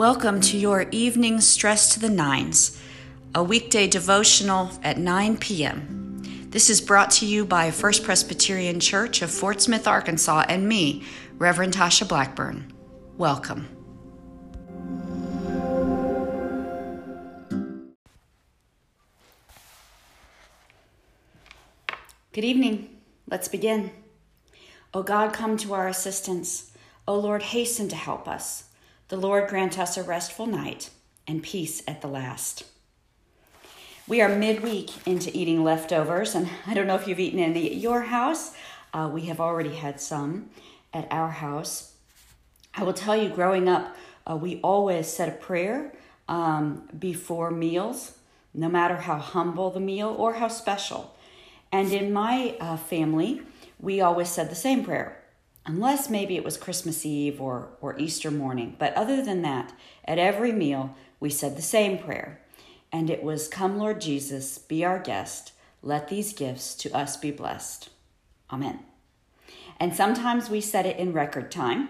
Welcome to your evening Stress to the Nines, a weekday devotional at 9 p.m. This is brought to you by First Presbyterian Church of Fort Smith, Arkansas, and me, Reverend Tasha Blackburn. Welcome. Good evening. Let's begin. O God, come to our assistance. O Lord, hasten to help us. The Lord grant us a restful night and peace at the last. We are midweek into eating leftovers, and I don't know if you've eaten any at your house. Uh, we have already had some at our house. I will tell you, growing up, uh, we always said a prayer um, before meals, no matter how humble the meal or how special. And in my uh, family, we always said the same prayer unless maybe it was Christmas Eve or, or Easter morning. But other than that, at every meal, we said the same prayer. And it was, Come, Lord Jesus, be our guest. Let these gifts to us be blessed. Amen. And sometimes we said it in record time,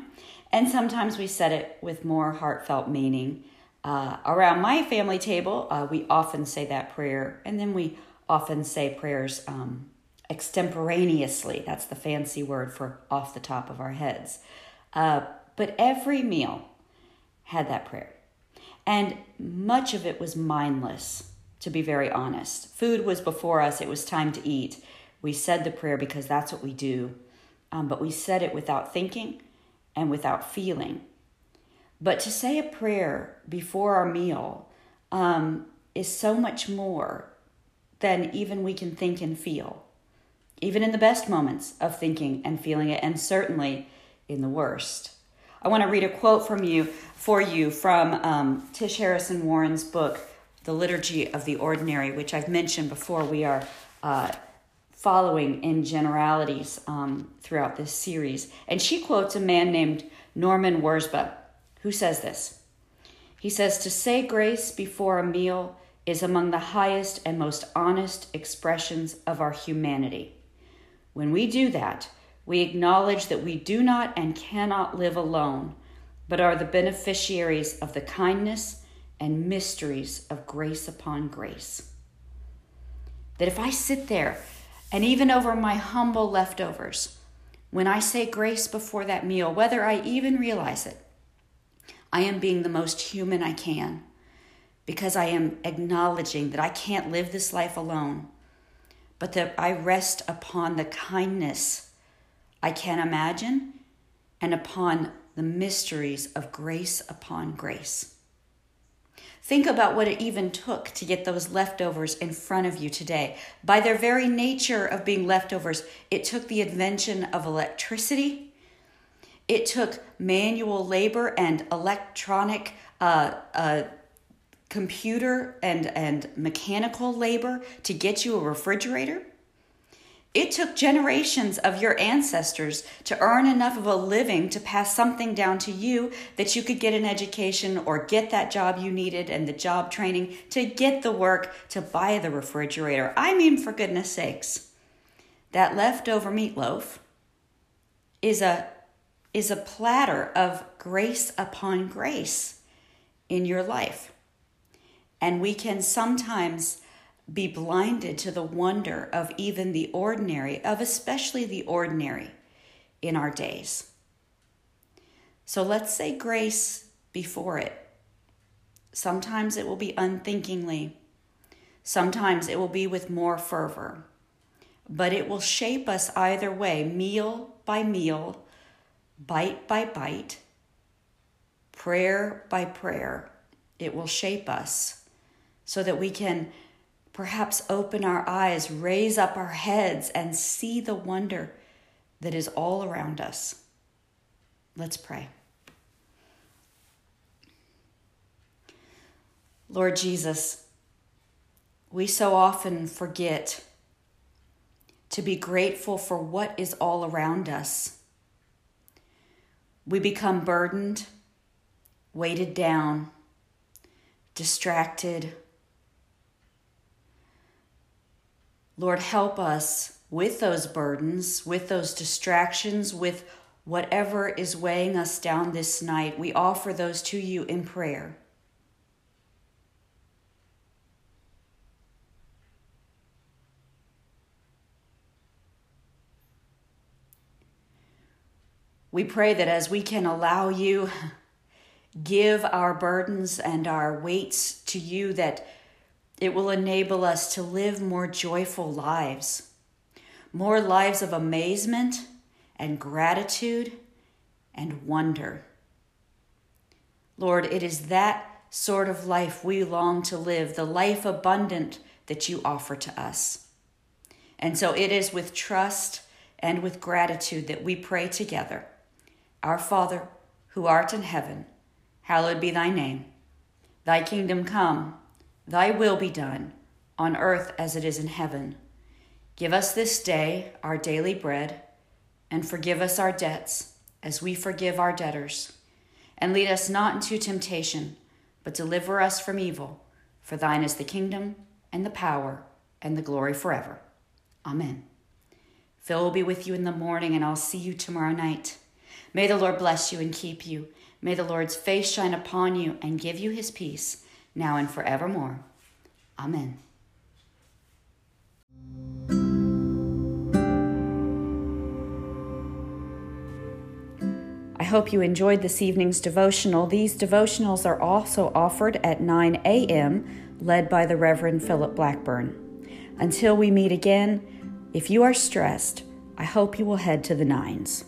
and sometimes we said it with more heartfelt meaning. Uh, around my family table, uh, we often say that prayer, and then we often say prayers um, extemporaneously. That's the fancy word for off the top of our heads. Uh, but every meal had that prayer. And much of it was mindless, to be very honest. Food was before us, it was time to eat. We said the prayer because that's what we do, um, but we said it without thinking and without feeling. But to say a prayer before our meal um, is so much more than even we can think and feel even in the best moments of thinking and feeling it, and certainly in the worst. I want to read a quote from you for you from um, Tish Harrison Warren's book, The Liturgy of the Ordinary, which I've mentioned before. We are uh, following in generalities um, throughout this series. And she quotes a man named Norman Wirzba, who says this. He says, To say grace before a meal is among the highest and most honest expressions of our humanity. When we do that, we acknowledge that we do not and cannot live alone, but are the beneficiaries of the kindness and mysteries of grace upon grace. That if I sit there and even over my humble leftovers, when I say grace before that meal, whether I even realize it, I am being the most human I can because I am acknowledging that I can't live this life alone but that I rest upon the kindness I can imagine and upon the mysteries of grace upon grace. Think about what it even took to get those leftovers in front of you today. By their very nature of being leftovers, it took the invention of electricity. It took manual labor and electronic uh, uh, computer and, and mechanical labor to get you a refrigerator. It took generations of your ancestors to earn enough of a living to pass something down to you that you could get an education or get that job you needed and the job training to get the work to buy the refrigerator. I mean, for goodness sakes, that leftover meatloaf is a, is a platter of grace upon grace in your life. And we can sometimes be blinded to the wonder of even the ordinary, of especially the ordinary in our days. So let's say grace before it. Sometimes it will be unthinkingly, sometimes it will be with more fervor, but it will shape us either way, meal by meal, bite by bite, prayer by prayer. It will shape us so that we can perhaps open our eyes, raise up our heads, and see the wonder that is all around us. Let's pray. Lord Jesus, we so often forget to be grateful for what is all around us. We become burdened, weighted down, distracted, Lord, help us with those burdens, with those distractions, with whatever is weighing us down this night, we offer those to you in prayer. We pray that as we can allow you give our burdens and our weights to you that it will enable us to live more joyful lives, more lives of amazement and gratitude and wonder. Lord, it is that sort of life we long to live, the life abundant that you offer to us. And so it is with trust and with gratitude that we pray together. Our Father, who art in heaven, hallowed be thy name. Thy kingdom come, thy will be done, on earth as it is in heaven. Give us this day our daily bread, and forgive us our debts, as we forgive our debtors. And lead us not into temptation, but deliver us from evil. For thine is the kingdom, and the power, and the glory forever. Amen. Phil will be with you in the morning, and I'll see you tomorrow night. May the Lord bless you and keep you. May the Lord's face shine upon you and give you his peace, now and forevermore. Amen. I hope you enjoyed this evening's devotional. These devotionals are also offered at 9 a.m., led by the Reverend Philip Blackburn. Until we meet again, if you are stressed, I hope you will head to the nines.